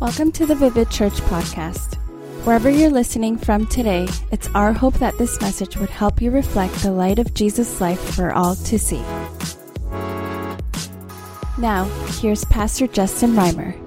Welcome to the Vivid Church podcast. Wherever you're listening from today, it's our hope that this message would help you reflect the light of Jesus' life for all to see. Now, here's Pastor Justin Reimer.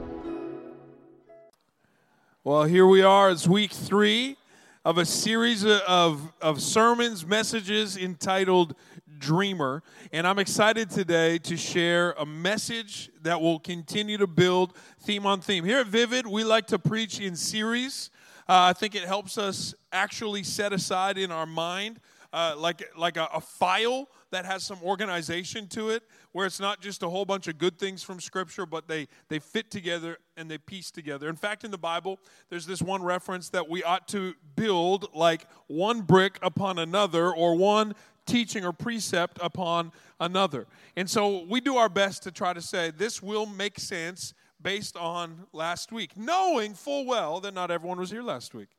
Well, here we are. It's week three of a series of, of sermons, messages entitled Dreamer. And I'm excited today to share a message that will continue to build theme on theme. Here at Vivid, we like to preach in series. Uh, I think it helps us actually set aside in our mind uh, like, like a, a file that has some organization to it, where it's not just a whole bunch of good things from Scripture, but they, they fit together and they piece together. In fact, in the Bible, there's this one reference that we ought to build like one brick upon another or one teaching or precept upon another. And so we do our best to try to say this will make sense based on last week, knowing full well that not everyone was here last week.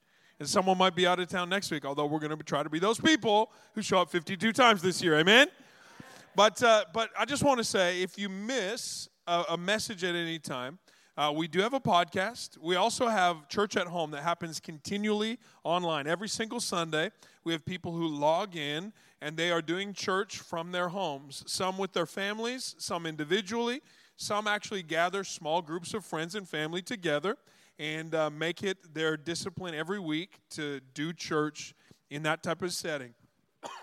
And someone might be out of town next week, although we're going to try to be those people who show up 52 times this year. Amen? But, uh, but I just want to say if you miss a, a message at any time, uh, we do have a podcast. We also have church at home that happens continually online. Every single Sunday, we have people who log in and they are doing church from their homes, some with their families, some individually. Some actually gather small groups of friends and family together and uh, make it their discipline every week to do church in that type of setting.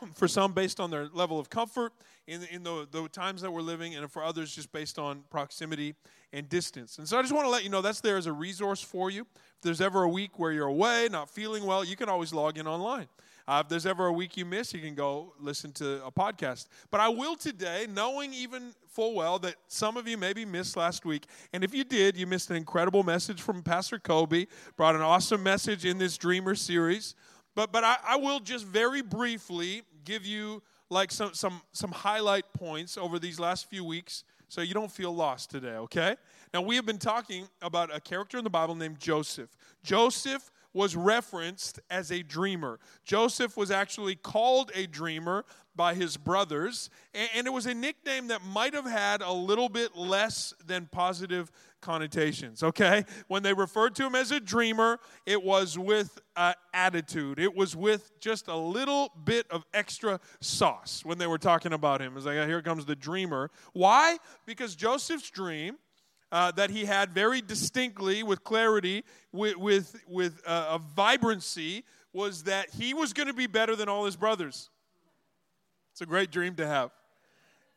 for some, based on their level of comfort in, in the, the times that we're living, and for others, just based on proximity and distance. And so I just want to let you know that's there as a resource for you. If there's ever a week where you're away, not feeling well, you can always log in online. Uh, if there's ever a week you miss, you can go listen to a podcast. But I will today, knowing even full well that some of you maybe missed last week. And if you did, you missed an incredible message from Pastor Kobe, brought an awesome message in this Dreamer series. But, but I, I will just very briefly give you like some, some, some highlight points over these last few weeks so you don't feel lost today, okay? Now, we have been talking about a character in the Bible named Joseph. Joseph was referenced as a dreamer. Joseph was actually called a dreamer by his brothers, and it was a nickname that might have had a little bit less than positive connotations, okay? When they referred to him as a dreamer, it was with uh, attitude. It was with just a little bit of extra sauce when they were talking about him. It's like, here comes the dreamer. Why? Because Joseph's dream uh, that he had very distinctly, with clarity, with, with, with uh, a vibrancy, was that he was going to be better than all his brothers. It's a great dream to have.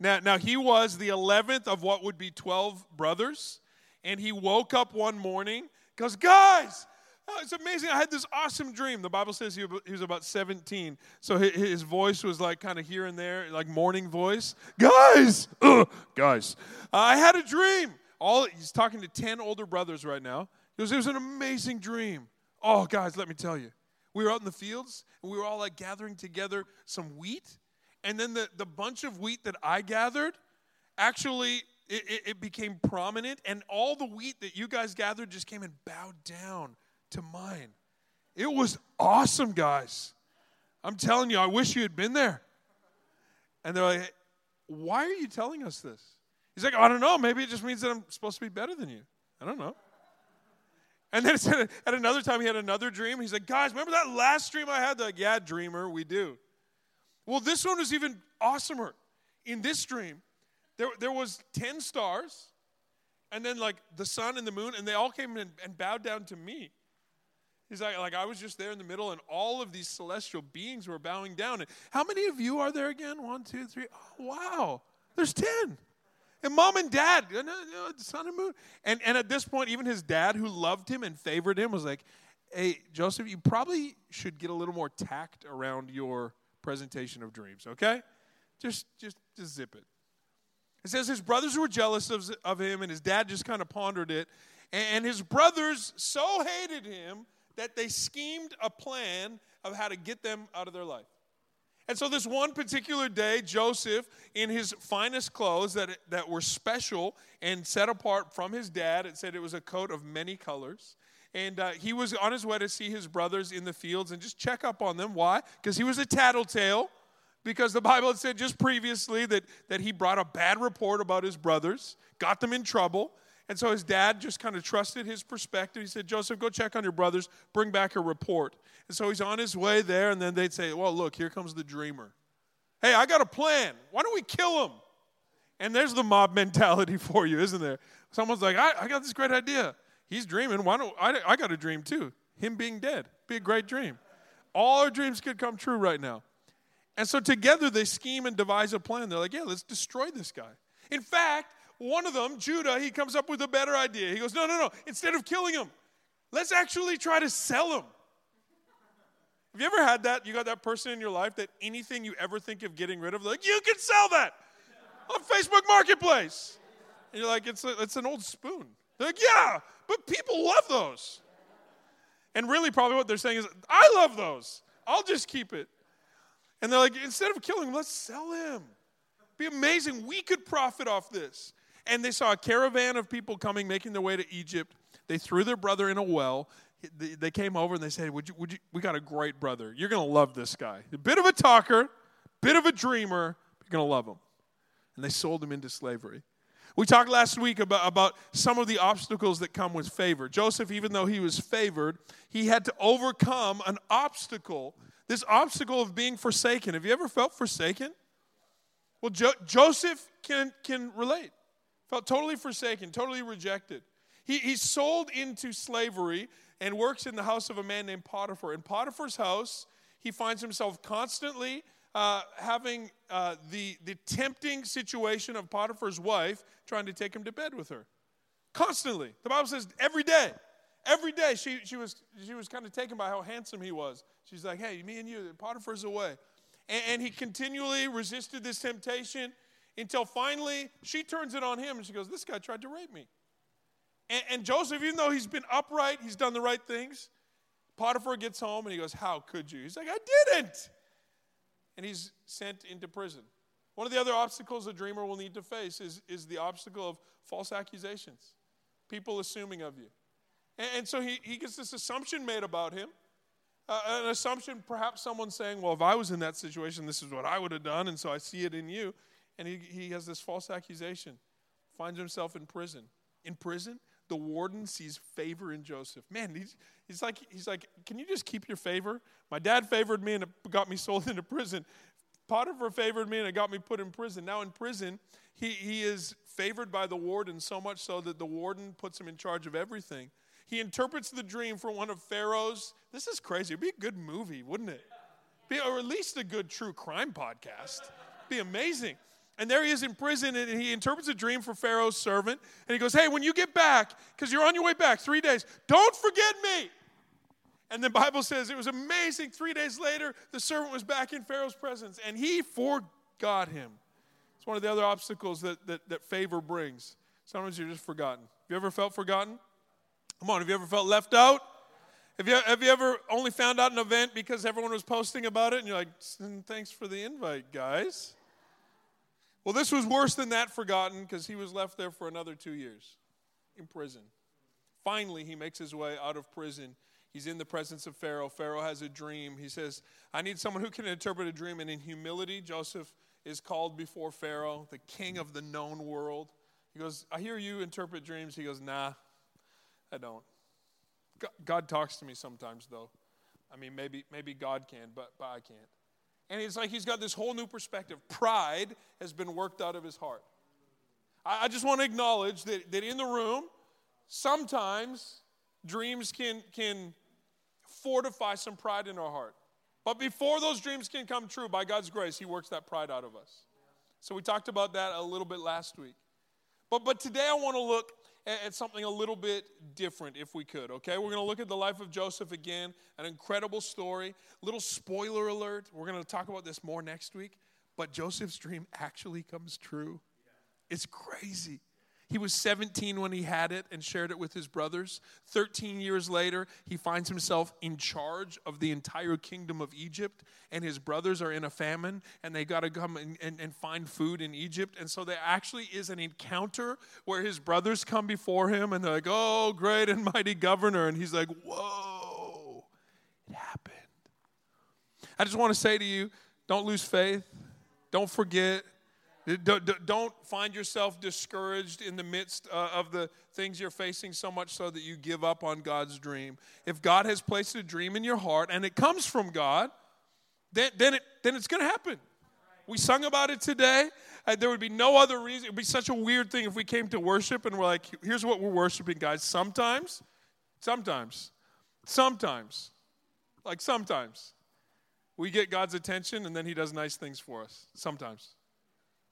Now, now, he was the 11th of what would be 12 brothers, and he woke up one morning because, guys, Oh, it's amazing. I had this awesome dream. The Bible says he was about 17. So his voice was like kind of here and there, like morning voice. Guys, ugh, guys, I had a dream all he's talking to 10 older brothers right now. He goes, It was an amazing dream. Oh, guys, let me tell you. We were out in the fields and we were all like gathering together some wheat. And then the, the bunch of wheat that I gathered actually it, it, it became prominent, and all the wheat that you guys gathered just came and bowed down to mine. It was awesome, guys. I'm telling you, I wish you had been there. And they're like, Why are you telling us this? He's like, I don't know. Maybe it just means that I'm supposed to be better than you. I don't know. And then at another time, he had another dream. He's like, guys, remember that last dream I had? They're like, yeah, dreamer, we do. Well, this one was even awesomer. In this dream, there, there was 10 stars, and then like the sun and the moon, and they all came in and bowed down to me. He's like, like I was just there in the middle, and all of these celestial beings were bowing down. And how many of you are there again? One, two, three. Oh, wow. There's 10. And mom and dad, sun and moon. And, and at this point, even his dad, who loved him and favored him, was like, hey, Joseph, you probably should get a little more tact around your presentation of dreams, okay? Just, just, just zip it. It says his brothers were jealous of, of him, and his dad just kind of pondered it. And, his brothers so hated him that they schemed a plan of how to get them out of their life. And so, this one particular day, Joseph, in his finest clothes that, that were special and set apart from his dad, it said it was a coat of many colors. And uh, he was on his way to see his brothers in the fields and just check up on them. Why? Because he was a tattletale. Because the Bible had said just previously that, that he brought a bad report about his brothers, got them in trouble. And so his dad just kind of trusted his perspective. He said, Joseph, go check on your brothers, bring back a report. And so he's on his way there, and then they'd say, Well, look, here comes the dreamer. Hey, I got a plan. Why don't we kill him? And there's the mob mentality for you, isn't there? Someone's like, I, I got this great idea. He's dreaming. Why don't I, I got a dream too? Him being dead. Be a great dream. All our dreams could come true right now. And so together they scheme and devise a plan. They're like, yeah, let's destroy this guy. In fact, one of them, Judah, he comes up with a better idea. He goes, no, no, no. Instead of killing him, let's actually try to sell him. Have you ever had that? You got that person in your life that anything you ever think of getting rid of, like, you can sell that on Facebook Marketplace. And you're like, it's, a, it's an old spoon. They're like, yeah, but people love those. And really, probably what they're saying is, I love those. I'll just keep it. And they're like, instead of killing him, let's sell him. Be amazing. We could profit off this. And they saw a caravan of people coming, making their way to Egypt. They threw their brother in a well. They came over and they said, would you, would you, We got a great brother. You're going to love this guy. A bit of a talker, bit of a dreamer. You're going to love him. And they sold him into slavery. We talked last week about, about some of the obstacles that come with favor. Joseph, even though he was favored, he had to overcome an obstacle, this obstacle of being forsaken. Have you ever felt forsaken? Well, jo- Joseph can, can relate. Felt totally forsaken, totally rejected. He, he's sold into slavery and works in the house of a man named Potiphar. In Potiphar's house, he finds himself constantly uh, having uh, the, the tempting situation of Potiphar's wife trying to take him to bed with her. Constantly. The Bible says every day. Every day she, she, was, she was kind of taken by how handsome he was. She's like, hey, me and you, Potiphar's away. And, and he continually resisted this temptation until finally she turns it on him and she goes, This guy tried to rape me. And, and, Joseph, even though he's been upright, he's done the right things, Potiphar gets home and he goes, How could you? He's like, I didn't and he's sent into prison. One of the other obstacles a dreamer will need to face is, is the obstacle of false accusations, people assuming of you. And, and so he, he gets this assumption made about him. Uh, an assumption, perhaps someone saying, Well, if I was in that situation, this is what I would have done, and so I see it in you. And he, he has this false accusation, finds himself in prison. In prison, the warden sees favor in Joseph. Man, he's, he's, like, he's like, Can you just keep your favor? My dad favored me and got me sold into prison. Potiphar favored me and it got me put in prison. Now in prison, he, he is favored by the warden so much so that the warden puts him in charge of everything. He interprets the dream for one of Pharaoh's. This is crazy. It'd be a good movie, wouldn't it? Be, or at least a good true crime podcast. Be amazing. And there he is in prison, and he interprets a dream for Pharaoh's servant. And he goes, Hey, when you get back, because you're on your way back, three days, don't forget me. And the Bible says it was amazing. Three days later, the servant was back in Pharaoh's presence, and he forgot him. It's one of the other obstacles that, that, that favor brings. Sometimes you're just forgotten. Have you ever felt forgotten? Come on, have you ever felt left out? Have you, have you ever only found out an event because everyone was posting about it and you're like, thanks for the invite, guys? Well, this was worse than that forgotten because he was left there for another two years in prison. Finally, he makes his way out of prison. He's in the presence of Pharaoh. Pharaoh has a dream. He says, I need someone who can interpret a dream. And in humility, Joseph is called before Pharaoh, the king of the known world. He goes, I hear you interpret dreams. He goes, Nah, I don't. God talks to me sometimes, though. I mean, maybe, maybe God can, but, but I can't. And it's like he's got this whole new perspective. Pride has been worked out of his heart. I, I just want to acknowledge that, that in the room, sometimes dreams can, can fortify some pride in our heart. But before those dreams can come true, by God's grace, He works that pride out of us. So we talked about that a little bit last week. But, but today I want to look at something a little bit different if we could, okay? We're going to look at the life of Joseph again, an incredible story. Little spoiler alert, we're going to talk about this more next week, but Joseph's dream actually comes true. It's crazy. He was 17 when he had it and shared it with his brothers. 13 years later, he finds himself in charge of the entire kingdom of Egypt, and his brothers are in a famine, and they got to come and, and, and, find food in Egypt. And so there actually is an encounter where his brothers come before him, and they're like, Oh, great and mighty governor. And he's like, Whoa, it happened. I just want to say to you don't lose faith, don't forget Don't find yourself discouraged in the midst uh, of the things you're facing so much so that you give up on God's dream. If God has placed a dream in your heart and it comes from God, then, then, it, then it's going to happen. We sung about it today. Uh, there would be no other reason. It would be such a weird thing if we came to worship and we're like, here's what we're worshiping, guys. Sometimes, sometimes, sometimes, like sometimes, we get God's attention and then He does nice things for us. Sometimes.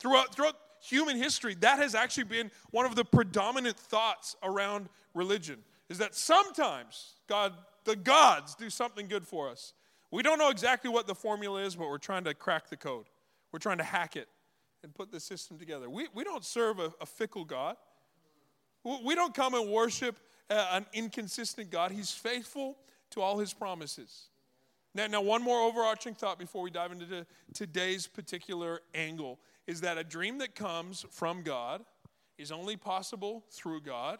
Throughout, throughout human history, that has actually been one of the predominant thoughts around religion is that sometimes God, the gods, do something good for us. We don't know exactly what the formula is, but we're trying to crack the code. We're trying to hack it and put the system together. We, we don't serve a, a fickle God. We don't come and worship uh, an inconsistent God. He's faithful to all his promises. Now, now, one more overarching thought before we dive into today's particular angle is that a dream that comes from God is only possible through God,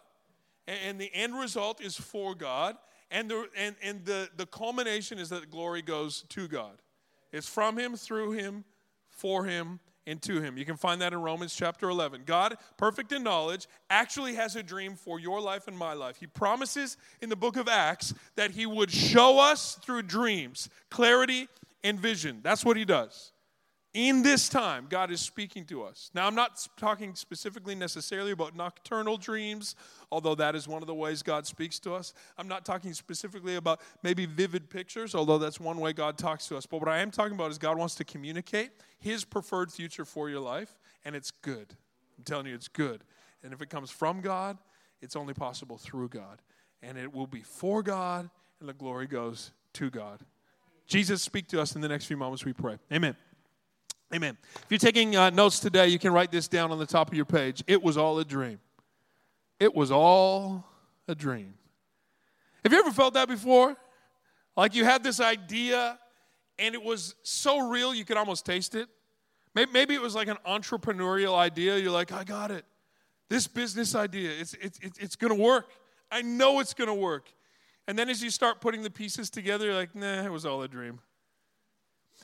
and the end result is for God, and the, and, and the, the culmination is that glory goes to God. It's from Him, through Him, for Him, and to Him. You can find that in Romans chapter 11. God, perfect in knowledge, actually has a dream for your life and my life. He promises in the book of Acts that He would show us through dreams clarity and vision. That's what He does in this time, God is speaking to us. Now, I'm not talking specifically necessarily about nocturnal dreams, although that is one of the ways God speaks to us. I'm not talking specifically about maybe vivid pictures, although that's one way God talks to us. But what I am talking about is God wants to communicate His preferred future for your life, and it's good. I'm telling you, it's good. And if it comes from God, it's only possible through God. And it will be for God, and the glory goes to God. Jesus, speak to us in the next few moments, we pray. Amen. Amen. If you're taking uh, notes today, you can write this down on the top of your page. It was all a dream. It was all a dream. Have you ever felt that before? Like you had this idea and it was so real you could almost taste it? Maybe it was like an entrepreneurial idea. You're like, I got it. This business idea, it's, it's, it's going to work. I know it's going to work. And then as you start putting the pieces together, you're like, nah, it was all a dream.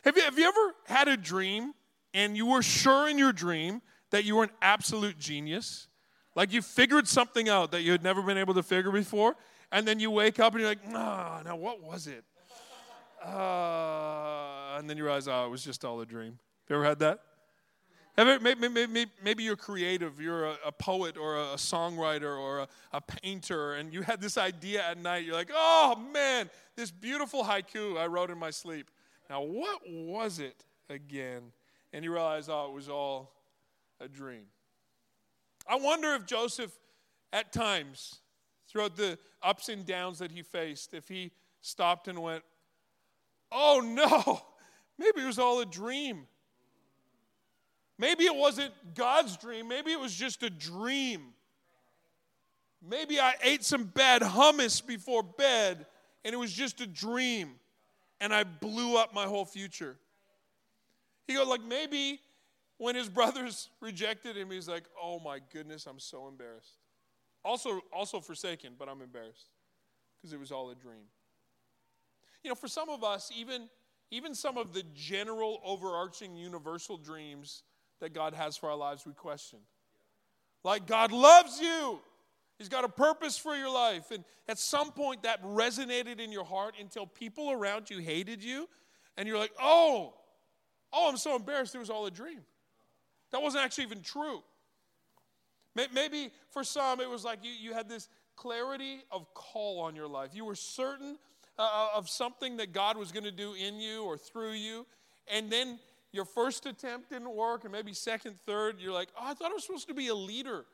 Have you, have you ever had a dream and you were sure in your dream that you were an absolute genius, like you figured something out that you had never been able to figure before, and then you wake up and you're like, nah, now what was it? Uh, and then you realize, oh, it was just all a dream. Have you ever had that? Maybe, maybe, maybe, you're creative, you're a, a poet or a, songwriter or a, a, painter, and you had this idea at night. You're like, oh man, this beautiful haiku I wrote in my sleep. Now, what was it again? And he realized, oh, it was all a dream. I wonder if Joseph, at times, throughout the ups and downs that he faced, if he stopped and went, oh no, maybe it was all a dream. Maybe it wasn't God's dream, maybe it was just a dream. Maybe I ate some bad hummus before bed and it was just a dream and I blew up my whole future. He goes, like, maybe when his brothers rejected him, he's like, oh my goodness, I'm so embarrassed. Also, also forsaken, but I'm embarrassed because it was all a dream. You know, for some of us, even, even some of the general, overarching, universal dreams that God has for our lives, we question. Like, God loves you. He's got a purpose for your life. And at some point, that resonated in your heart until people around you hated you. And you're like, oh, Oh, I'm so embarrassed it was all a dream. That wasn't actually even true. Maybe for some, it was like you, you had this clarity of call on your life. You were certain uh, uh of something that God was going to do in you or through you. And then your first attempt didn't work, and maybe second, third, you're like, oh, I thought I was supposed to be a leader.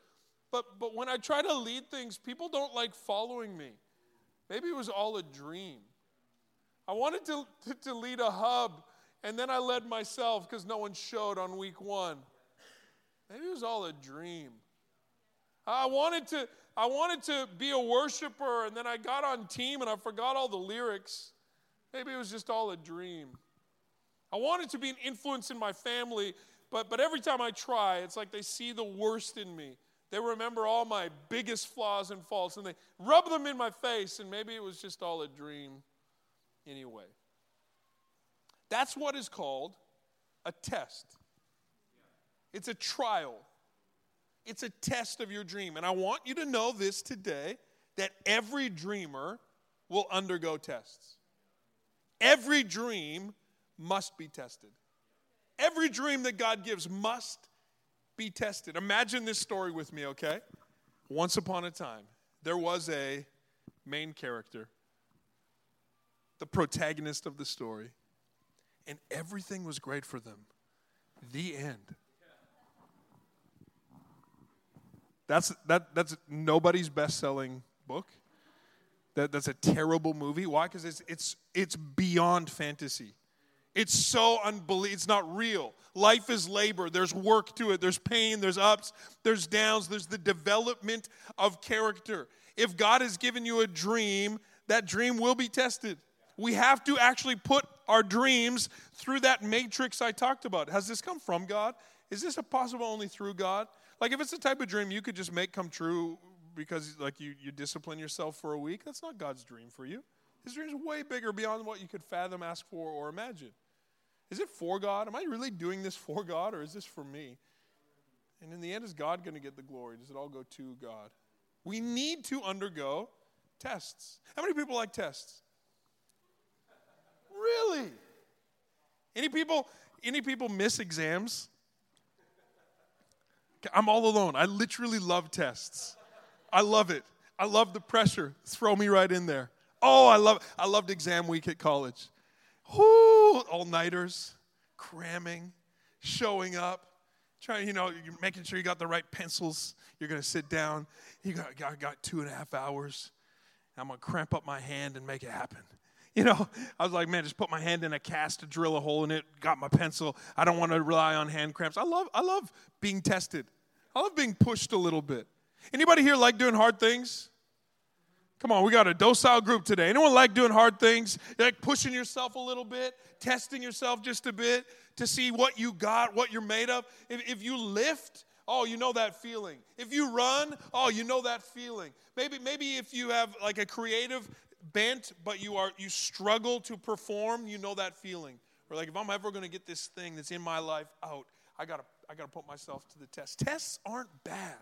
But, but when I try to lead things, people don't like following me. Maybe it was all a dream. I wanted to, to, to lead a hub and then I led myself because no one showed on week one. Maybe it was all a dream. I wanted to, I wanted to be a worshiper, and then I got on team and I forgot all the lyrics. Maybe it was just all a dream. I wanted to be an influence in my family, but, but every time I try, it's like they see the worst in me. They remember all my biggest flaws and faults, and they rub them in my face, and maybe it was just all a dream anyway. That's what is called a test. it's a trial, it's a test of your dream. And I want you to know this today that every dreamer will undergo tests. Every dream must be tested. Every dream that God gives must be tested. Imagine this story with me, okay? Once upon a time, there was a main character, the protagonist of the story, and everything was great for them. The end. That's, that, that's nobody's best selling book. That, that's a terrible movie. Why? Because it's, it's, it's beyond fantasy. It's so unbelievable. It's not real. Life is labor. There's work to it. There's pain. There's ups. There's downs. There's the development of character. If God has given you a dream, that dream will be tested. We have to actually put our dreams through that matrix I talked about. Has this come from God? Is this possible only through God? Like if it's the type of dream you could just make come true because like you, you discipline yourself for a week, that's not God's dream for you. His dream is way bigger beyond what you could fathom, ask for, or imagine. Is it for God? Am I really doing this for God or is this for me? And in the end, is God going to get the glory? Does it all go to God? We need to undergo tests. How many people like tests? Really? Any people any people miss exams? I'm all alone. I literally love tests. I love it. I love the pressure. Throw me right in there. Oh, I love I loved exam week at college. Whoo, all-nighters, cramming, showing up, trying, you know, you're making sure you got the right pencils. You're to sit down. You got, got, got two and a half hours. I'm to cramp up my hand and make it happen. You know, I was like, man, just put my hand in a cast to drill a hole in it, got my pencil. I don't want to rely on hand cramps. I love, I love being tested. I love being pushed a little bit. Anybody here like doing hard things? Come on, we got a docile group today. Anyone like doing hard things? Like pushing yourself a little bit, testing yourself just a bit to see what you got, what you're made of. If, if you lift, oh, you know that feeling. If you run, oh, you know that feeling. Maybe, maybe if you have like a creative bent, but you are you struggle to perform, you know that feeling. We're like if I'm ever gonna get this thing that's in my life out, I gotta I gotta put myself to the test. Tests aren't bad.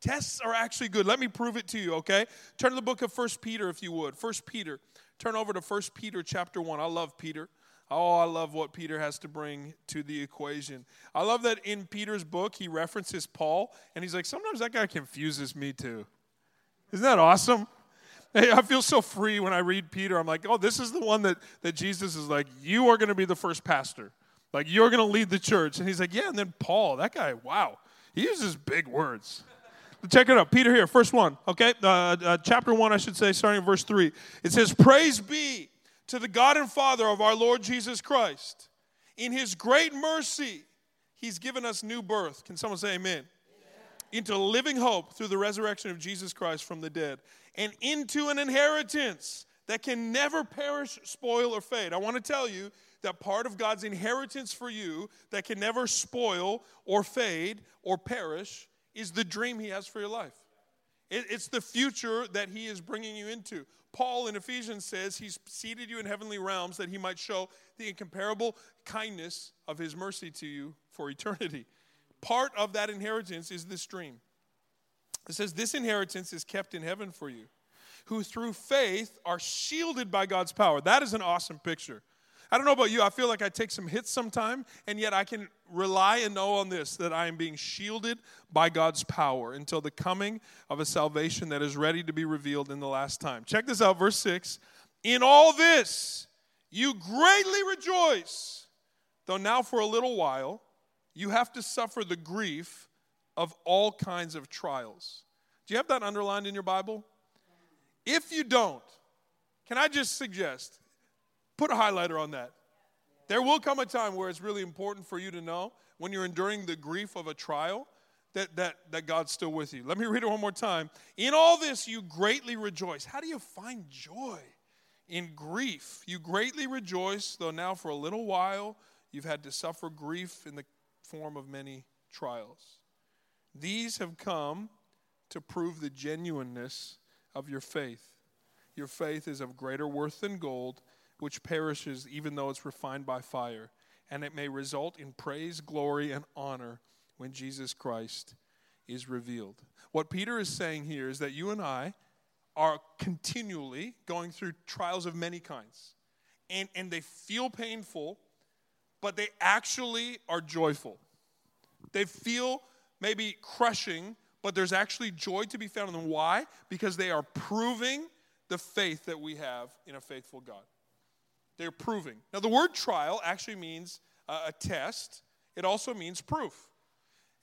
Tests are actually good. Let me prove it to you, okay? Turn to the book of First Peter if you would. First Peter. Turn over to First Peter chapter 1. I love Peter. Oh, I love what Peter has to bring to the equation. I love that in Peter's book, he references Paul, and he's like, sometimes that guy confuses me too. Isn't that awesome? Hey, I feel so free when I read Peter. I'm like, oh, this is the one that, that Jesus is like, you are going to be the first pastor. Like, you're going to lead the church. And he's like, yeah. And then Paul, that guy, wow, he uses big words. Check it out. Peter here, first one, okay? Uh, uh, chapter 1, I should say, starting in verse 3. It says, Praise be to the God and Father of our Lord Jesus Christ. In his great mercy, he's given us new birth. Can someone say amen? Into living hope through the resurrection of Jesus Christ from the dead, and into an inheritance that can never perish, spoil, or fade. I want to tell you that part of God's inheritance for you that can never spoil or fade or perish is the dream He has for your life. It's the future that He is bringing you into. Paul in Ephesians says He's seated you in heavenly realms that He might show the incomparable kindness of His mercy to you for eternity. Part of that inheritance is this dream. It says, This inheritance is kept in heaven for you, who through faith are shielded by God's power. That is an awesome picture. I don't know about you, I feel like I take some hits sometime, and yet I can rely and know on this that I am being shielded by God's power until the coming of a salvation that is ready to be revealed in the last time. Check this out, verse 6. In all this, you greatly rejoice, though now for a little while you have to suffer the grief of all kinds of trials. Do you have that underlined in your Bible? If you don't, can I just suggest Put a highlighter on that. There will come a time where it's really important for you to know when you're enduring the grief of a trial that, that, that God's still with you. Let me read it one more time. In all this, you greatly rejoice. How do you find joy? In grief, you greatly rejoice, though now for a little while you've had to suffer grief in the form of many trials. These have come to prove the genuineness of your faith. Your faith is of greater worth than gold which perishes even though it's refined by fire, and it may result in praise, glory, and honor when Jesus Christ is revealed. What Peter is saying here is that you and I are continually going through trials of many kinds. And, and they feel painful, but they actually are joyful. They feel maybe crushing, but there's actually joy to be found in them. Why? Because they are proving the faith that we have in a faithful God. They're proving. Now, the word trial actually means uh, a test, it also means proof.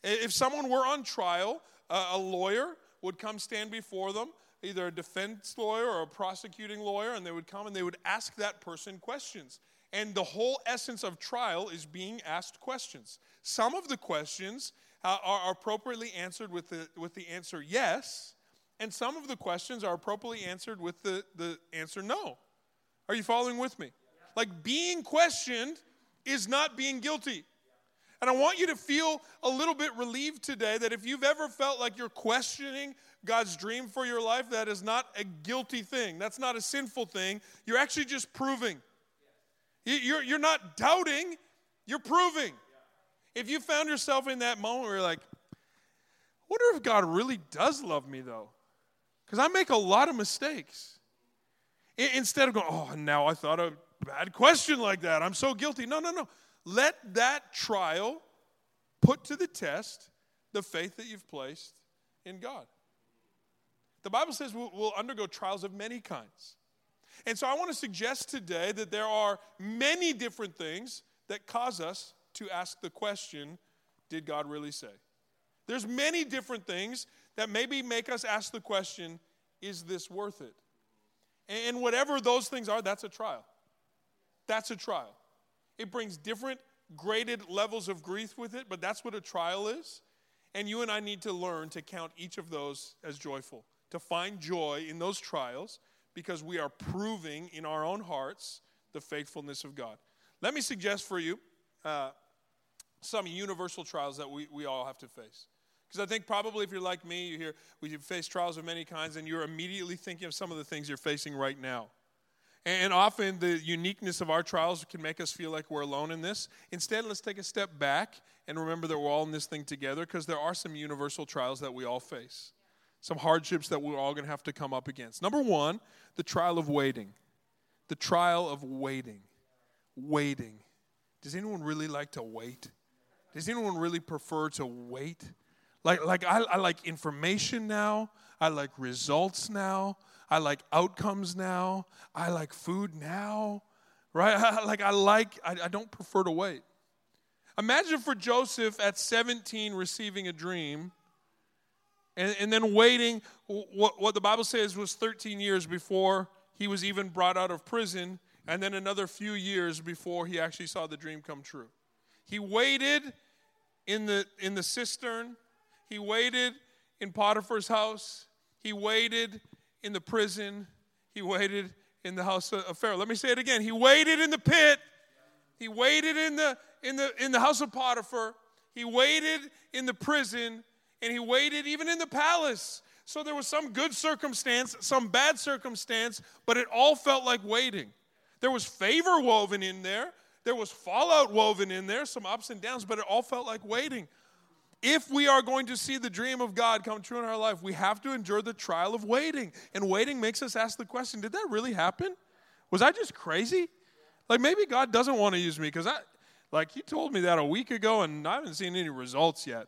If someone were on trial, uh, a lawyer would come stand before them, either a defense lawyer or a prosecuting lawyer, and they would come and they would ask that person questions. And the whole essence of trial is being asked questions. Some of the questions Uh, are appropriately answered with the, with the answer yes, and some of the questions are appropriately answered with the, the answer no. Are you following with me? Like being questioned is not being guilty. And I want you to feel a little bit relieved today that if you've ever felt like you're questioning God's dream for your life, that is not a guilty thing. That's not a sinful thing. You're actually just proving. You're, you're not doubting, you're proving. If you found yourself in that moment where you're like, wonder if God really does love me though. Because I make a lot of mistakes. Instead of going, oh, now I thought a bad question like that. I'm so guilty. No, no, no. Let that trial put to the test the faith that you've placed in God. The Bible says we'll, we'll undergo trials of many kinds. And so I want to suggest today that there are many different things that cause us to ask the question did God really say? There's many different things that maybe make us ask the question is this worth it? And whatever those things are, that's a trial. That's a trial. It brings different graded levels of grief with it, but that's what a trial is. And you and I need to learn to count each of those as joyful, to find joy in those trials because we are proving in our own hearts the faithfulness of God. Let me suggest for you uh, some universal trials that we, we all have to face. Because I think probably if you're like me, you hear we face trials of many kinds, and you're immediately thinking of some of the things you're facing right now. And often the uniqueness of our trials can make us feel like we're alone in this. Instead, let's take a step back and remember that we're all in this thing together because there are some universal trials that we all face, some hardships that we're all going to have to come up against. Number one, the trial of waiting. The trial of waiting. Waiting. Does anyone really like to wait? Does anyone really prefer to wait? Like, like I, I like information now. I like results now. I like outcomes now. I like food now, right? like I like, I, I don't prefer to wait. Imagine for Joseph at 17 receiving a dream and, and then waiting what, what the Bible says was 13 years before he was even brought out of prison, and then another few years before he actually saw the dream come true. He waited in the, in the cistern, he waited in Potiphar's house, he waited in the prison, he waited in the house of Pharaoh. Let me say it again. He waited in the pit. He waited in the in the in the house of Potiphar. He waited in the prison and he waited even in the palace. So there was some good circumstance, some bad circumstance, but it all felt like waiting. There was favor woven in there. There was fallout woven in there, some ups and downs, but it all felt like waiting if we are going to see the dream of God come true in our life, we have to endure the trial of waiting. And waiting makes us ask the question did that really happen? Was I just crazy? Like maybe God doesn't want to use me because I, like, He told me that a week ago and I haven't seen any results yet.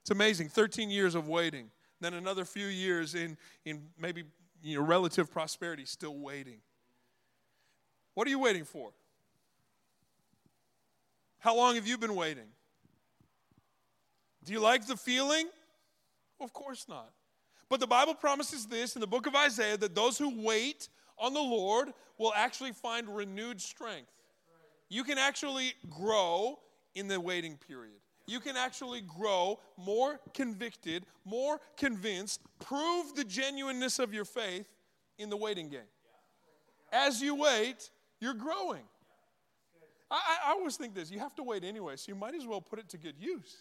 It's amazing. 13 years of waiting, then another few years in, in maybe you know, relative prosperity, still waiting. What are you waiting for? How long have you been waiting? Do you like the feeling? Of course not. But the Bible promises this in the book of Isaiah that those who wait on the Lord will actually find renewed strength. You can actually grow in the waiting period. You can actually grow more convicted, more convinced, prove the genuineness of your faith in the waiting game. As you wait, you're growing. I, I, always think this you have to wait anyway, so you might as well put it to good use.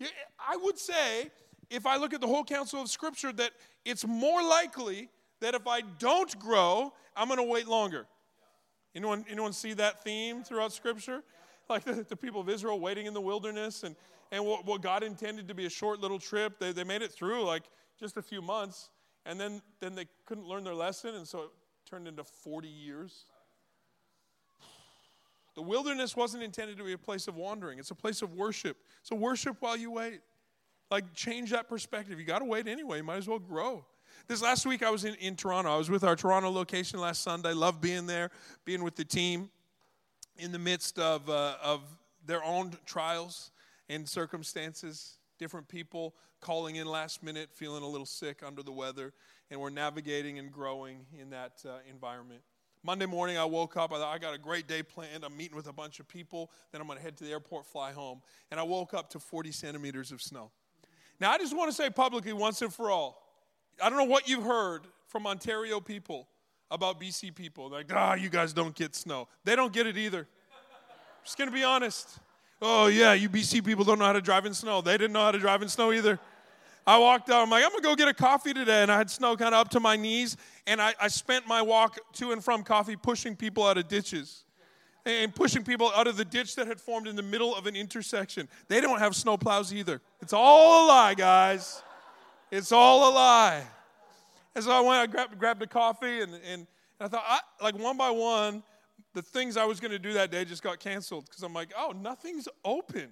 I would say, if I look at the whole counsel of Scripture, that it's more likely that if I don't grow, I'm going to wait longer. Anyone, anyone see that theme throughout Scripture? like the, the people of Israel waiting in the wilderness and, and what, what God intended to be a short little trip. They, they made it through like just a few months, and then, then they couldn't learn their lesson, and so turned into 40 years. The wilderness wasn't intended to be a place of wandering, it's a place of worship. So worship while you wait. Like, change that perspective. You got to wait anyway, you might as well grow. This last week, I was in, in Toronto. I was with our Toronto location last Sunday. Love being there, being with the team in the midst of, uh, of their own trials and circumstances, different people calling in last minute, feeling a little sick, under the weather, and we're navigating and growing in that uh, environment. Monday morning, I woke up. I thought, I got a great day planned. I'm meeting with a bunch of people. Then I'm going to head to the airport, fly home. And I woke up to 40 centimeters of snow. Now, I just want to say publicly, once and for all, I don't know what you've heard from Ontario people about BC people. Like, ah, oh, you guys don't get snow. They don't get it either. Just going to be honest. Oh, yeah, you BC people don't know how to drive in snow. They didn't know how to drive in snow either. I walked out, I'm like, I'm gonna go get a coffee today. And I had snow kind of up to my knees. And I, I spent my walk to and from coffee pushing people out of ditches and pushing people out of the ditch that had formed in the middle of an intersection. They don't have snow plows either. It's all a lie, guys. It's all a lie. And so I went, I grabbed, grabbed a coffee, and, and, and I thought, I, like one by one, the things I was going to do that day just got canceled because I'm like, oh, nothing's open.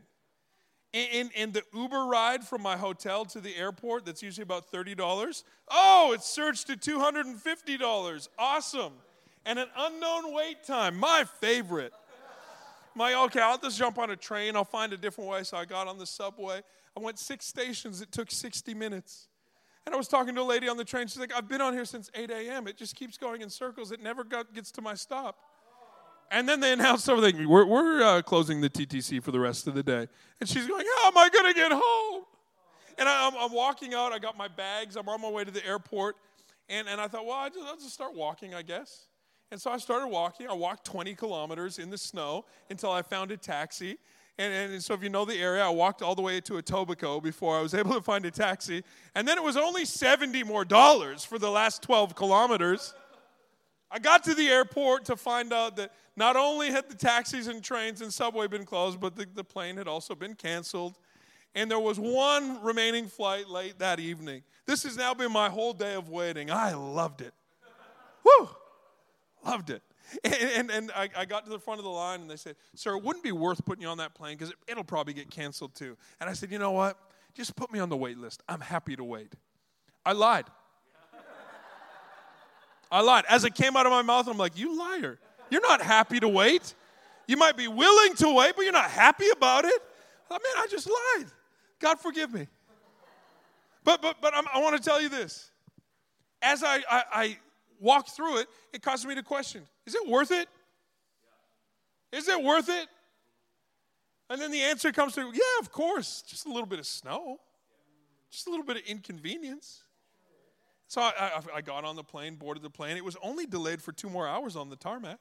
And, and, the Uber ride from my hotel to the airport, that's usually about $30, oh, it's surged to $250. Awesome. And an unknown wait time, my favorite. My, okay, I'll just jump on a train, I'll find a different way. So I got on the subway. I went six stations, it took 60 minutes. And I was talking to a lady on the train. She's like, I've been on here since 8 a.m. It just keeps going in circles. It never got, gets to my stop. And then they announced everything. We're, we're uh, closing the TTC for the rest of the day. And she's going, How am I going to get home? And I, am walking out. I got my bags. I'm on my way to the airport. And, and I thought, Well, I'll just, I'll just start walking, I guess. And so I started walking. I walked 20 kilometers in the snow until I found a taxi. And, and, so, if you know the area, I walked all the way to Etobicoke before I was able to find a taxi. And then it was only 70 more dollars for the last 12 kilometers. I got to the airport to find out that not only had the taxis and trains and subway been closed, but the, the plane had also been canceled. And there was one remaining flight late that evening. This has now been my whole day of waiting. I loved it. Woo! Loved it. And, and, and I, I, got to the front of the line and they said, Sir, it wouldn't be worth putting you on that plane because it, it'll probably get canceled too. And I said, You know what? Just put me on the wait list. I'm happy to wait. I lied. I lied. As it came out of my mouth, I'm like, You liar. You're not happy to wait. You might be willing to wait, but you're not happy about it. I mean, I just lied. God forgive me. But but but I'm, i want to tell you this. As I, I, I through it, it caused me to question: Is it worth it? Is it worth it? And then the answer comes to, yeah, of course. Just a little bit of snow, just a little bit of inconvenience. So I, I, I, got on the plane, boarded the plane. It was only delayed for two more hours on the tarmac.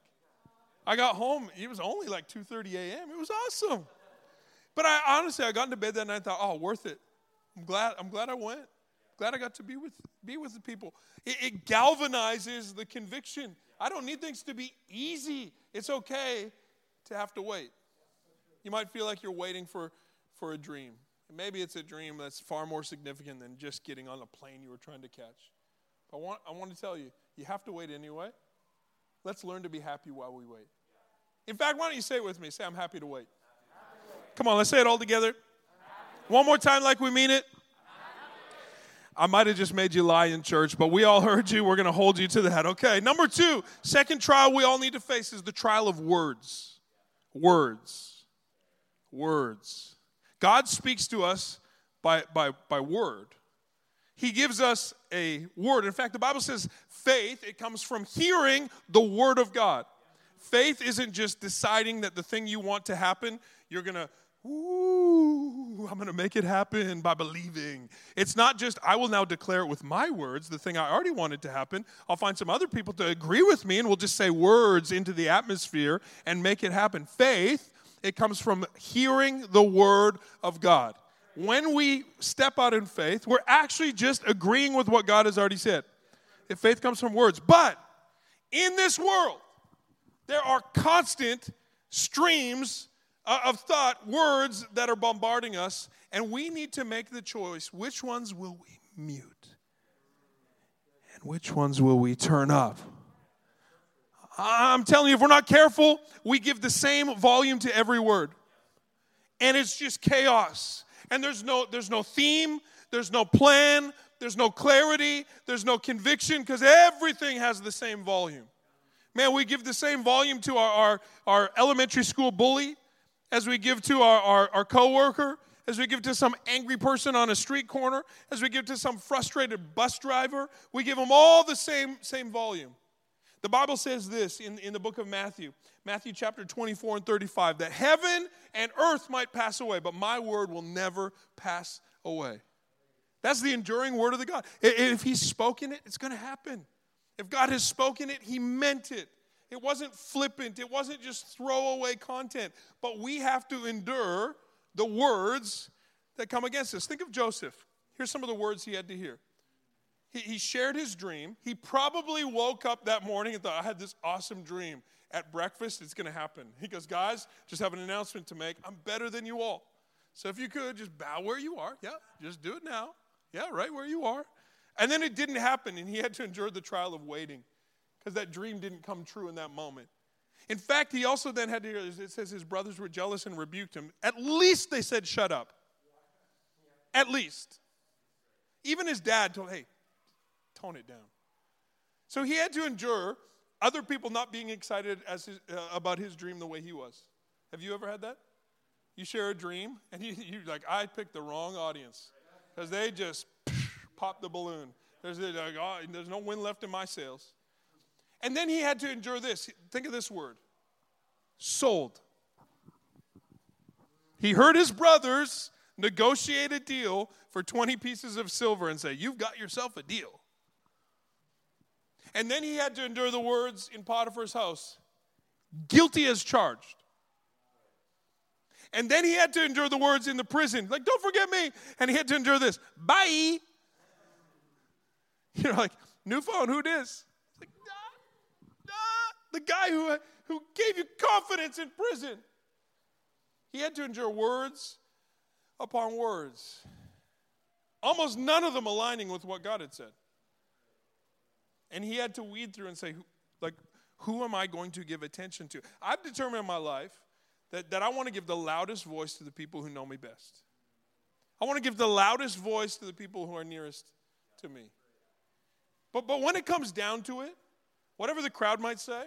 I got home. It was only like 2:30 a.m. It was awesome. But I honestly, I got into bed that night. and thought, oh, worth it. I'm glad. I'm glad I went. Glad I got to be with be with the people. It, it galvanizes the conviction. I don't need things to be easy. It's okay to have to wait. You might feel like you're waiting for for a dream. Maybe it's a dream that's far more significant than just getting on a plane you were trying to catch. I want, I want to tell you, you have to wait anyway. Let's learn to be happy while we wait. In fact, why don't you say it with me? Say, I'm happy to wait. Come on, let's say it all together. One more time, like we mean it. I might have just made you lie in church, but we all heard you. We're going to hold you to that. Okay. Number two, second trial we all need to face is the trial of words. Words. Words. God speaks to us by, by, by word. He gives us a word. In fact, the Bible says faith, it comes from hearing the word of God. Faith isn't just deciding that the thing you want to happen, you're going to, ooh, I'm going to make it happen by believing. It's not just, I will now declare it with my words, the thing I already wanted to happen. I'll find some other people to agree with me and we'll just say words into the atmosphere and make it happen. Faith, it comes from hearing the word of God when we step out in faith, we're actually just agreeing with what God has already said. If faith comes from words. But in this world, there are constant streams uh, of thought, words that are bombarding us, and we need to make the choice which ones will we mute and which ones will we turn up. I'm telling you, if we're not careful, we give the same volume to every word. And it's just chaos. And there's no, there's no theme, there's no plan, there's no clarity, there's no conviction, because everything has the same volume. Man, we give the same volume to our, our, our elementary school bully as we give to our, our, our coworker, as we give to some angry person on a street corner, as we give to some frustrated bus driver. We give them all the same, same volume. The Bible says this in, in the book of Matthew, Matthew chapter 24 and 35, that heaven and earth might pass away, but my word will never pass away. That's the enduring word of the God. If He's spoken it, it's going to happen. If God has spoken it, He meant it. It wasn't flippant, it wasn't just throwaway content, but we have to endure the words that come against us. Think of Joseph. Here's some of the words he had to hear. He, he shared his dream. He probably woke up that morning and thought, I had this awesome dream. At breakfast, it's going to happen. He goes, Guys, just have an announcement to make. I'm better than you all. So if you could, just bow where you are. Yeah, just do it now. Yeah, right where you are. And then it didn't happen, and he had to endure the trial of waiting because that dream didn't come true in that moment. In fact, he also then had to hear it says his brothers were jealous and rebuked him. At least they said, Shut up. At least. Even his dad told, Hey, tone it down. So he had to endure other people not being excited as his, uh, about his dream the way he was. Have you ever had that? You share a dream, and you, you're like, I picked the wrong audience because they just pop the balloon. There's, like, oh, there's no wind left in my sails. And then he had to endure this. Think of this word sold. He heard his brothers negotiate a deal for 20 pieces of silver and say, You've got yourself a deal. And then he had to endure the words in Potiphar's house guilty as charged. And then he had to endure the words in the prison, like, don't forget me. And he had to endure this, bye. You're like, new phone, who this? Like, nah, nah. The guy who, who gave you confidence in prison. He had to endure words upon words, almost none of them aligning with what God had said. And he had to weed through and say, like, who am I going to give attention to? I've determined in my life that, that I want to give the loudest voice to the people who know me best. I want to give the loudest voice to the people who are nearest to me. But, but when it comes down to it, whatever the crowd might say,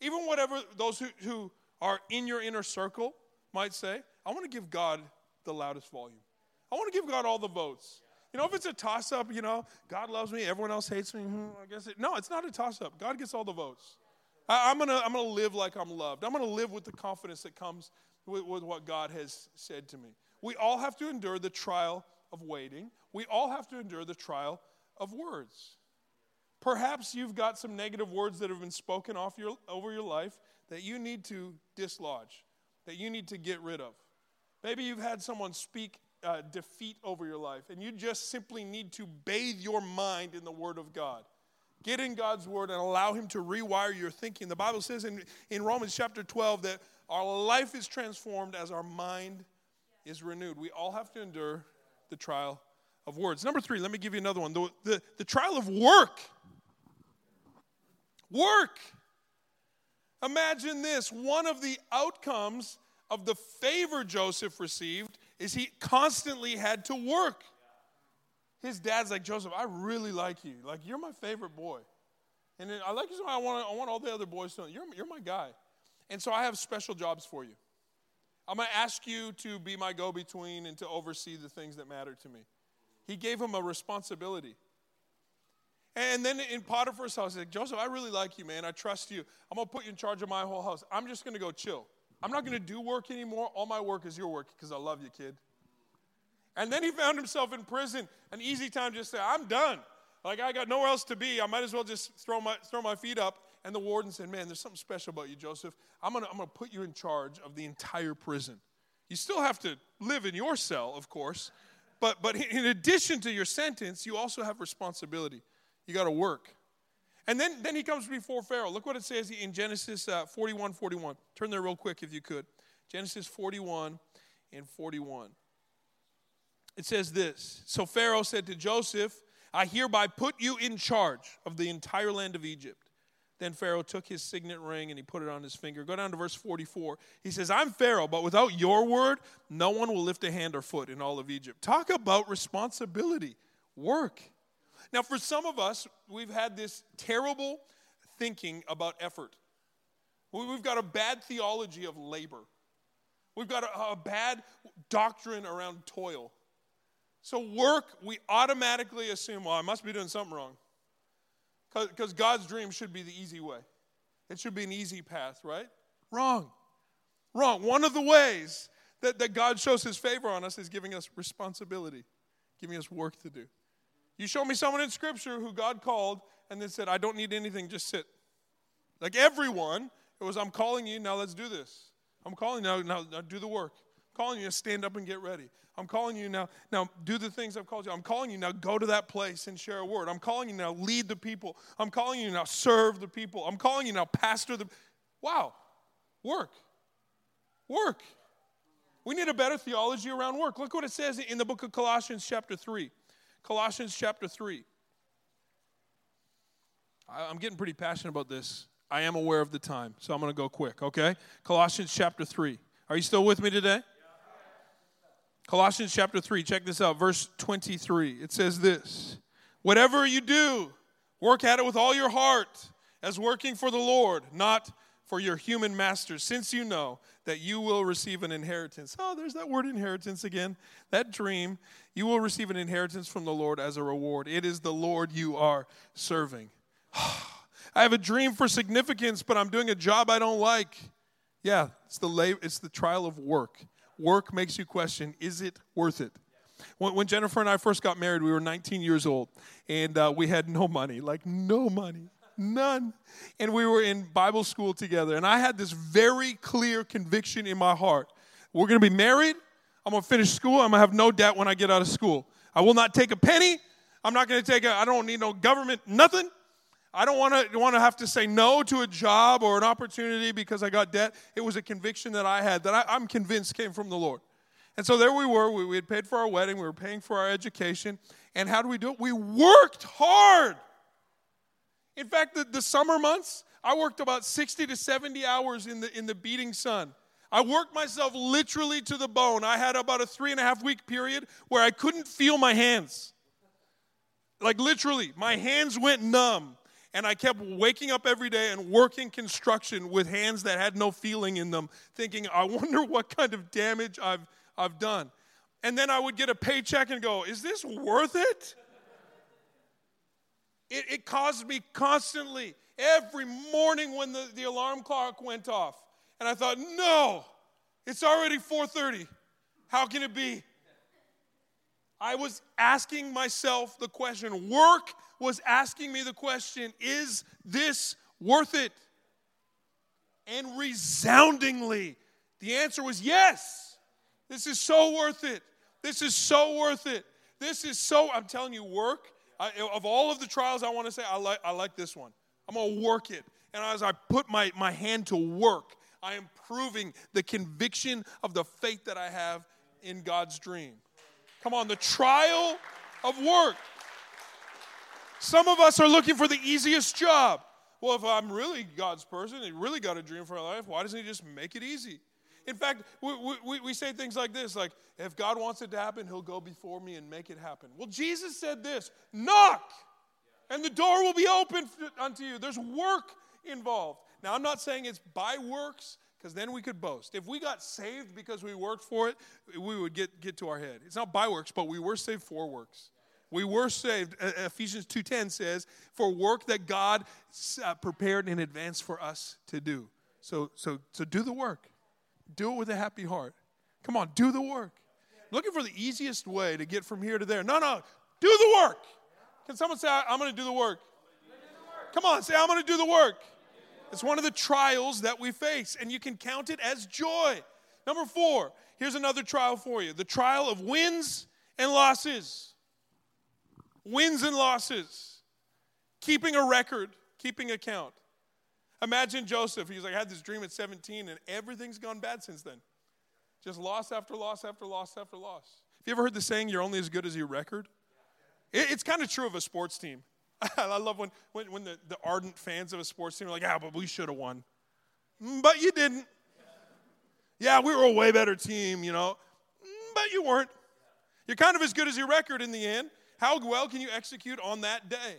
even whatever those who, who are in your inner circle might say, I want to give God the loudest volume. I want to give God all the votes. You know, if it's a toss up, you know, God loves me, everyone else hates me, hmm, I guess it, no, it's not a toss up. God gets all the votes. I, am going to I'm gonna live like I'm loved. I'm going to live with the confidence that comes with, with what God has said to me. We all have to endure the trial of waiting, we all have to endure the trial of words. Perhaps you've got some negative words that have been spoken off your, over your life that you need to dislodge, that you need to get rid of. Maybe you've had someone speak uh, defeat over your life, and you just simply need to bathe your mind in the Word of God. Get in God's Word and allow Him to rewire your thinking. The Bible says in, in Romans chapter 12 that our life is transformed as our mind is renewed. We all have to endure the trial of words. Number three, let me give you another one the, the, the trial of work. Work. Imagine this one of the outcomes of the favor Joseph received is he constantly had to work. His dad's like, Joseph, I really like you. Like, you're my favorite boy. And I like you so I want, I want all the other boys to know you're, you're my guy. And so I have special jobs for you. I'm going to ask you to be my go between and to oversee the things that matter to me. He gave him a responsibility. And then in Potiphar's house, he's like, Joseph, I really like you, man. I trust you. I'm going to put you in charge of my whole house. I'm just going to go chill. I'm not going to do work anymore. All my work is your work because I love you, kid. And then he found himself in prison. An easy time just say, I'm done. Like I got nowhere else to be. I might as well just throw my, throw my feet up. And the warden said, Man, there's something special about you, Joseph. I'm going to I'm going to put you in charge of the entire prison. You still have to live in your cell, of course. But, but in addition to your sentence, you also have responsibility. You got to work. And then, then he comes before Pharaoh. Look what it says in Genesis uh, 41 41. Turn there real quick if you could. Genesis 41 and 41. It says this So Pharaoh said to Joseph, I hereby put you in charge of the entire land of Egypt. Then Pharaoh took his signet ring and he put it on his finger. Go down to verse 44. He says, I'm Pharaoh, but without your word, no one will lift a hand or foot in all of Egypt. Talk about responsibility, work. Now, for some of us, we've had this terrible thinking about effort. We've got a bad theology of labor. We've got a, a bad doctrine around toil. So, work, we automatically assume, well, I must be doing something wrong. Because God's dream should be the easy way, it should be an easy path, right? Wrong. Wrong. One of the ways that, that God shows his favor on us is giving us responsibility, giving us work to do. You show me someone in Scripture who God called and then said, I don't need anything, just sit. Like everyone, it was, I'm calling you, now let's do this. I'm calling you, now, now, do the work. I'm calling you to stand up and get ready. I'm calling you now, now do the things I've called you. I'm calling you now, go to that place and share a word. I'm calling you now, lead the people. I'm calling you now, serve the people. I'm calling you now, pastor the. Wow, work. Work. We need a better theology around work. Look what it says in the book of Colossians, chapter 3. Colossians, chapter 3. I'm getting pretty passionate about this. I am aware of the time, so I'm going to go quick, okay? Colossians, chapter 3. Are you still with me today? Colossians chapter 3, check this out, verse 23. It says this Whatever you do, work at it with all your heart, as working for the Lord, not for your human masters, since you know that you will receive an inheritance. Oh, there's that word inheritance again. That dream. You will receive an inheritance from the Lord as a reward. It is the Lord you are serving. I have a dream for significance, but I'm doing a job I don't like. Yeah, it's the, it's the trial of work work makes you question is it worth it? When, when Jennifer and I first got married, we were 19 years old, and uh, we had no money like, no money. None. And we were in Bible school together. And I had this very clear conviction in my heart. We're going to be married. I'm going to finish school. I'm going to have no debt when I get out of school. I will not take a penny. I'm not going to take a, I don't need no government, nothing. I don't want to want to have to say no to a job or an opportunity because I got debt. It was a conviction that I had that I, am convinced came from the Lord. And so there we were. We, we had paid for our wedding. We were paying for our education. And how do we do it? We worked hard. In fact, the, the summer months, I worked about 60 to 70 hours in the in the beating sun. I worked myself literally to the bone. I had about a three and a half week period where I couldn't feel my hands. Like literally, my hands went numb and I kept waking up every day and working construction with hands that had no feeling in them, thinking, I wonder what kind of damage I've, I've done. And then I would get a paycheck and go, Is this worth it? It, it caused me constantly, every morning when the, the alarm clock went off. And I thought, No, it's already 4:30. How can it be? I was asking myself the question, work was asking me the question, is this worth it? And resoundingly, the answer was yes. This is so worth it. This is so worth it. This is so, I'm telling you, work, I, of all of the trials I want to say, I like, I like this one. I'm going to work it. And as I put my, my hand to work, I am proving the conviction of the faith that I have in God's dream. Come on, the trial of work. Some of us are looking for the easiest job. Well, if I'm really God's person, he really got a dream for my life, why doesn't he just make it easy? In fact, we, we, we, say things like this like, if God wants it to happen, he'll go before me and make it happen. Well, Jesus said this knock, and the door will be open unto you. There's work involved. Now, I'm not saying it's by works, because then we could boast. If we got saved because we worked for it, we would get, get to our head. It's not by works, but we were saved for works. We were saved. Ephesians 2:10 says, "For work that God uh, prepared in advance for us to do." So, so, so do the work. Do it with a happy heart. Come on, do the work. Looking for the easiest way to get from here to there. No, no, do the work. Can someone say, "I'm going to do the work"? Come on, say, "I'm going to do the work." It's one of the trials that we face, and you can count it as joy. Number four, here's another trial for you the trial of wins and losses. Wins and losses. Keeping a record, keeping account. Imagine Joseph. He's like, I had this dream at 17, and everything's gone bad since then. Just loss after loss after loss after loss. Have you ever heard the saying, you're only as good as your record? It, it's kind of true of a sports team. I love when, when, when the, the ardent fans of a sports team are like, yeah, but we should have won. Mm, but you didn't. Yeah, we were a way better team, you know, mm, but you weren't. You're kind of as good as your record in the end. How well can you execute on that day?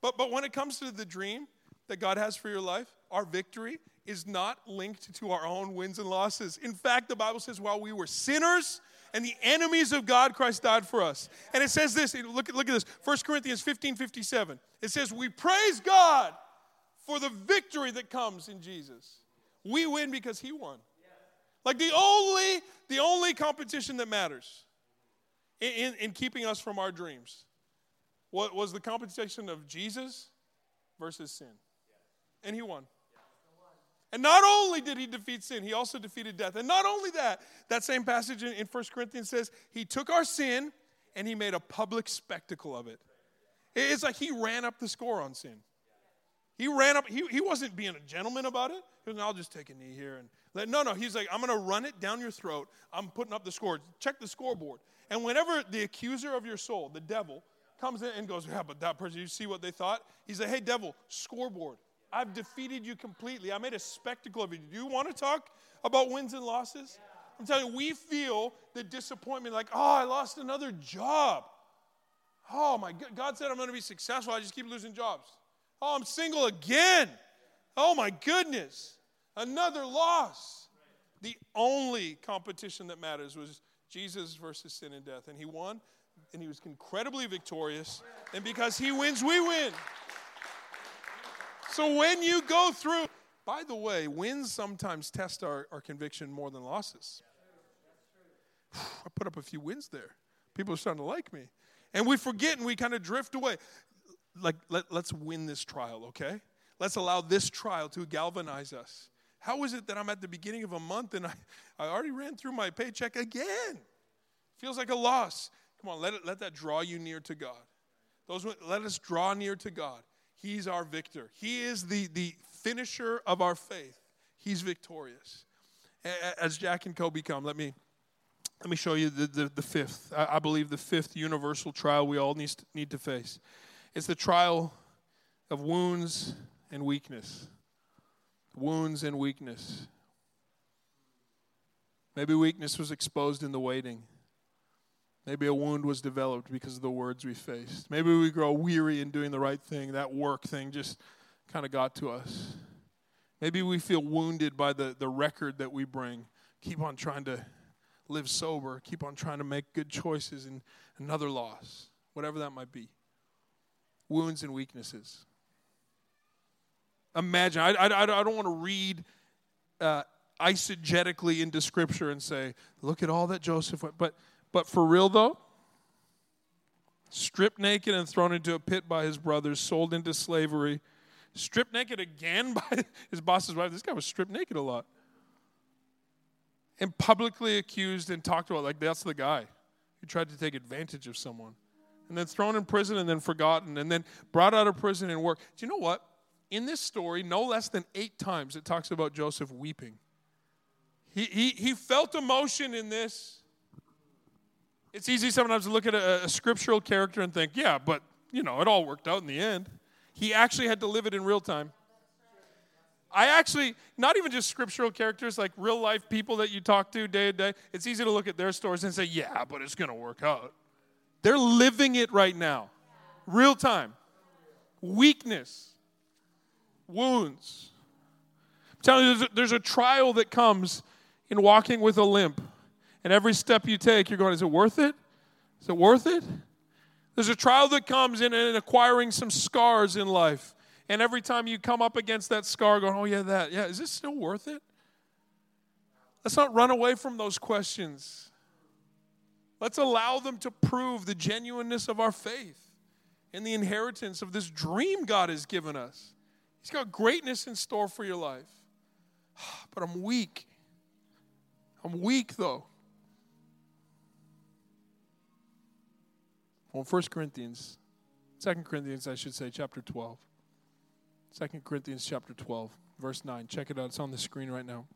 But, but when it comes to the dream that God has for your life, our victory is not linked to our own wins and losses. In fact, the Bible says, while we were sinners and the enemies of God, Christ died for us. And it says this look, look at this 1 Corinthians 15 57. It says, We praise God for the victory that comes in Jesus. We win because He won. Like the only, the only competition that matters in, in, in keeping us from our dreams what was the competition of Jesus versus sin. And He won. And not only did he defeat sin, he also defeated death. And not only that, that same passage in, in 1 Corinthians says he took our sin and he made a public spectacle of it. It's like he ran up the score on sin. He ran up, he, he wasn't being a gentleman about it. He was, I'll just take a knee here. and let, No, no, he's like, I'm going to run it down your throat. I'm putting up the score. Check the scoreboard. And whenever the accuser of your soul, the devil, comes in and goes, Yeah, but that person, you see what they thought? He's like, Hey, devil, scoreboard. I've defeated you completely. I made a spectacle of you. Do you want to talk about wins and losses? I'm telling you, we feel the disappointment like, oh, I lost another job. Oh, my God. God said I'm going to be successful. I just keep losing jobs. Oh, I'm single again. Oh, my goodness. Another loss. The only competition that matters was Jesus versus sin and death. And he won, and he was incredibly victorious. And because he wins, we win. So when you go through, by the way, wins sometimes test our, our conviction more than losses. I put up a few wins there. People are starting to like me. And we forget and we kind of drift away. Like, let, let's win this trial, okay? Let's allow this trial to galvanize us. How is it that I'm at the beginning of a month and I, I already ran through my paycheck again? Feels like a loss. Come on, let, it, let that draw you near to God. Those, let us draw near to God. He's our victor. He is the, the finisher of our faith. He's victorious. As Jack and Kobe come, let me, let me show you the, the, the fifth. I, believe the fifth universal trial we all need to, need to face. It's the trial of wounds and weakness. Wounds and weakness. Maybe weakness was exposed in the waiting. Maybe a wound was developed because of the words we faced. Maybe we grow weary in doing the right thing. That work thing just kind of got to us. Maybe we feel wounded by the, the record that we bring. Keep on trying to live sober, keep on trying to make good choices, and another loss, whatever that might be. Wounds and weaknesses. Imagine, I, I, I don't want to read uh, eisegetically into Scripture and say, look at all that Joseph went, but but for real though, stripped naked and thrown into a pit by his brothers, sold into slavery, stripped naked again by his boss's wife. This guy was stripped naked a lot. And publicly accused and talked about like that's the guy who tried to take advantage of someone. And then thrown in prison and then forgotten and then brought out of prison and work. Do you know what? In this story, no less than eight times it talks about Joseph weeping. He, he, he felt emotion in this. It's easy sometimes to look at a, a scriptural character and think, yeah, but, you know, it all worked out in the end. He actually had to live it in real time. I actually, not even just scriptural characters, like real life people that you talk to day to day, it's easy to look at their stories and say, yeah, but it's going to work out. They're living it right now, real time. Weakness, wounds. I'm telling you, there's a, there's a trial that comes in walking with a limp. And every step you take, you're going, is it worth it? Is it worth it? There's a trial that comes in and acquiring some scars in life. And every time you come up against that scar, going, oh, yeah, that, yeah, is this still worth it? Let's not run away from those questions. Let's allow them to prove the genuineness of our faith and the inheritance of this dream God has given us. He's got greatness in store for your life. But I'm weak. I'm weak, though. Well, 1 Corinthians, 2 Corinthians, I should say, chapter 12. 2 Corinthians chapter 12, verse 9. Check it out. It's on the screen right now.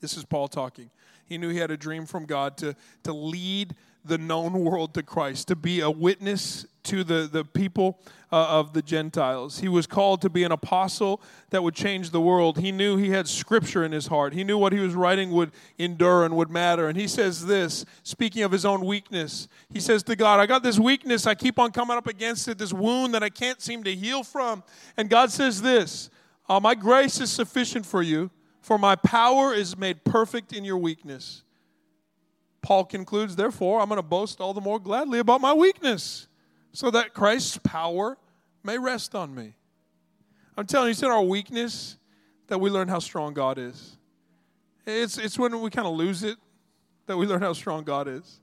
This is Paul talking. He knew he had a dream from God to, to lead the known world to Christ, to be a witness to the, the people uh, of the Gentiles. He was called to be an apostle that would change the world. He knew he had scripture in his heart. He knew what he was writing would endure and would matter. And he says this, speaking of his own weakness, he says to God, I got this weakness. I keep on coming up against it, this wound that I can't seem to heal from. And God says this uh, My grace is sufficient for you, for my power is made perfect in your weakness. Paul concludes, therefore, I'm going to boast all the more gladly about my weakness, so that Christ's power may rest on me. I'm telling you, it's in our weakness that we learn how strong God is. It's, it's when we kind of lose it that we learn how strong God is.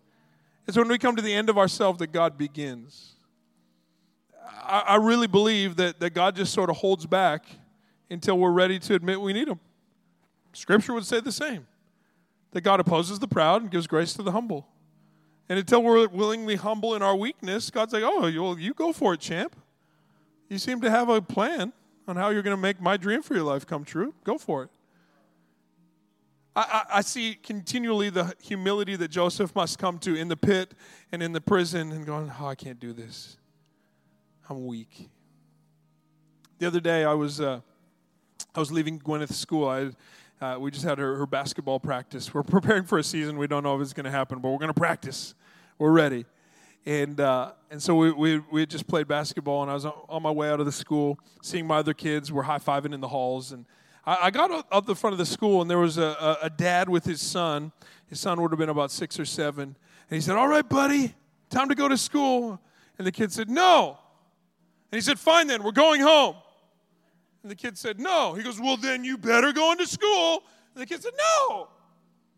It's when we come to the end of ourselves that God begins. I, I really believe that, that God just sort of holds back until we're ready to admit we need Him. Scripture would say the same that God opposes the proud and gives grace to the humble. And until we're willingly humble in our weakness, God's like, oh, you, you go for it, champ. You seem to have a plan on how you're going to make my dream for your life come true. Go for it. I, I, I, see continually the humility that Joseph must come to in the pit and in the prison and going, oh, I can't do this. I'm weak. The other day, I was, uh, I was leaving Gwyneth's school. I uh, we just had her, her basketball practice. We're preparing for a season. We don't know if it's going to happen, but we're going to practice. We're ready. And, uh, and so we, we, we just played basketball, and I was on my way out of the school, seeing my other kids. We're high fiving in the halls. And I, I got up the front of the school, and there was a, a, a dad with his son. His son would have been about six or seven. And he said, All right, buddy, time to go to school. And the kid said, No. And he said, Fine then, we're going home. And the kid said, No. He goes, Well, then you better go into school. And the kid said, No,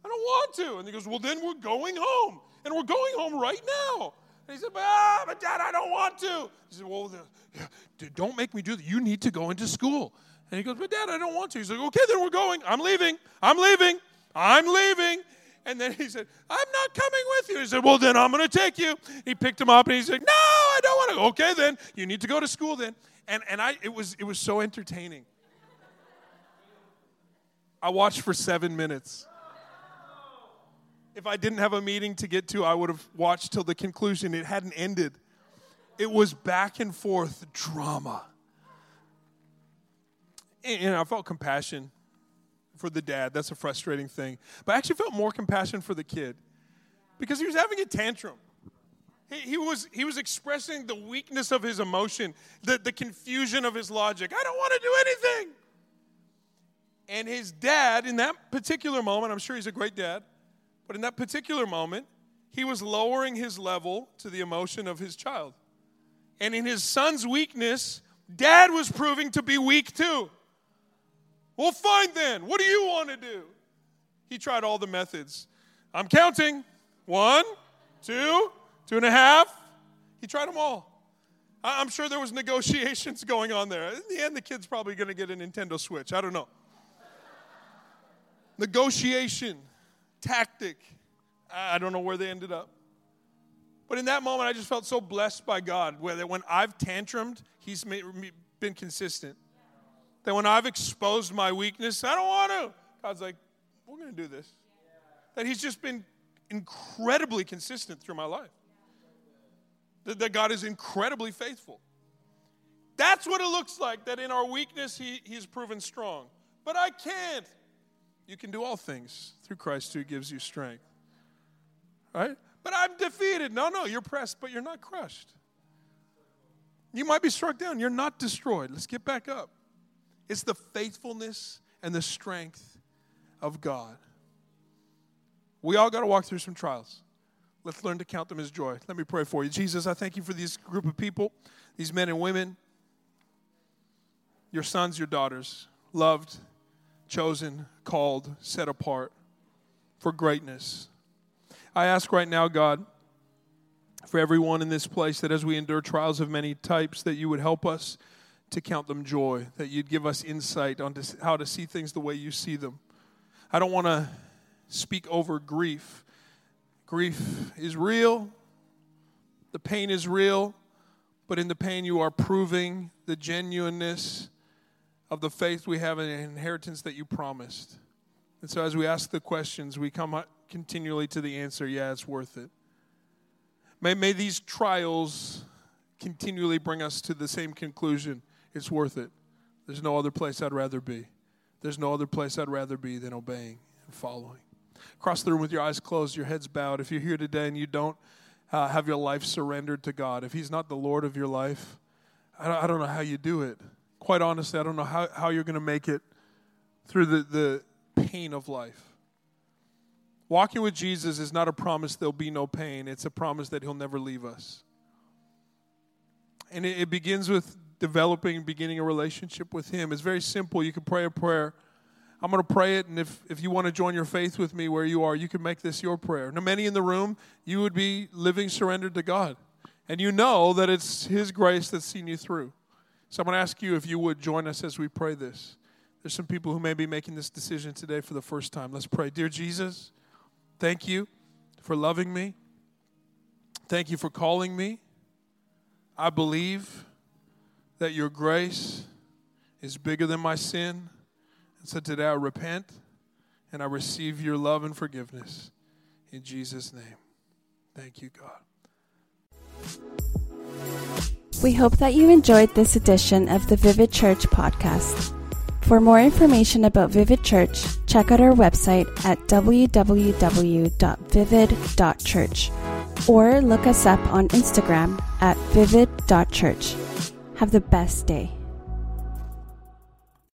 I don't want to. And he goes, Well, then we're going home. And we're going home right now. And he said, Ah, but dad, I don't want to. He said, Well, the, don't make me do that. You need to go into school. And he goes, But dad, I don't want to. He's like, Okay, then we're going. I'm leaving. I'm leaving. I'm leaving. And then he said, I'm not coming with you. He said, Well, then I'm going to take you. He picked him up and he said, No, I don't want to. Okay, then you need to go to school then and, and I, it, was, it was so entertaining. I watched for seven minutes. If I didn't have a meeting to get to, I would have watched till the conclusion. It hadn't ended. It was back and forth drama. And I felt compassion for the dad. That's a frustrating thing. But I actually felt more compassion for the kid because he was having a tantrum. He, he, was, he was expressing the weakness of his emotion, the, the confusion of his logic. I don't want to do anything. And his dad, in that particular moment, I'm sure he's a great dad, but in that particular moment, he was lowering his level to the emotion of his child. And in his son's weakness, dad was proving to be weak too. Well, fine then. What do you want to do? He tried all the methods. I'm counting. One, two, Two and a half? He tried them all. I'm sure there was negotiations going on there. In the end, the kid's probably going to get a Nintendo Switch. I don't know. Negotiation, tactic. I don't know where they ended up. But in that moment, I just felt so blessed by God that when I've tantrumed, He's been consistent. That when I've exposed my weakness, I don't want to. God's like, we're going to do this. That He's just been incredibly consistent through my life that, God is incredibly faithful. That's what it looks like, that in our weakness, he, He's proven strong. But I can't. You can do all things through Christ who gives you strength. Right? But I'm defeated. No, no, you're pressed, but you're not crushed. You might be struck down. You're not destroyed. Let's get back up. It's the faithfulness and the strength of God. We all got to walk through some trials. Let's learn to count them as joy. Let me pray for you. Jesus, I thank you for this group of people, these men and women, your sons, your daughters, loved, chosen, called, set apart for greatness. I ask right now, God, for everyone in this place that as we endure trials of many types, that you would help us to count them joy, that you'd give us insight on how to see things the way you see them. I don't want to speak over grief Grief is real, the pain is real, but in the pain, you are proving the genuineness of the faith we have and the inheritance that you promised. And so as we ask the questions, we come continually to the answer yeah, it's worth it. May, may these trials continually bring us to the same conclusion it's worth it. There's no other place I'd rather be. There's no other place I'd rather be than obeying and following. Across the room with your eyes closed, your heads bowed. If you're here today and you don't uh, have your life surrendered to God, if He's not the Lord of your life, I don't, I don't know how you do it. Quite honestly, I don't know how, how you're going to make it through the, the pain of life. Walking with Jesus is not a promise there'll be no pain, it's a promise that He'll never leave us. And it, it begins with developing, beginning a relationship with Him. It's very simple. You can pray a prayer. I'm going to pray it, and if, if you want to join your faith with me where you are, you can make this your prayer. Now, many in the room, you would be living surrendered to God, and you know that it's His grace that's seen you through. So I'm going to ask you if you would join us as we pray this. There's some people who may be making this decision today for the first time. Let's pray. Dear Jesus, thank you for loving me. Thank you for calling me. I believe that your grace is bigger than my sin. So today I repent and I receive your love and forgiveness. In Jesus' name. Thank you, God. We hope that you enjoyed this edition of the Vivid Church podcast. For more information about Vivid Church, check out our website at www.vivid.church or look us up on Instagram at vivid.church. Have the best day.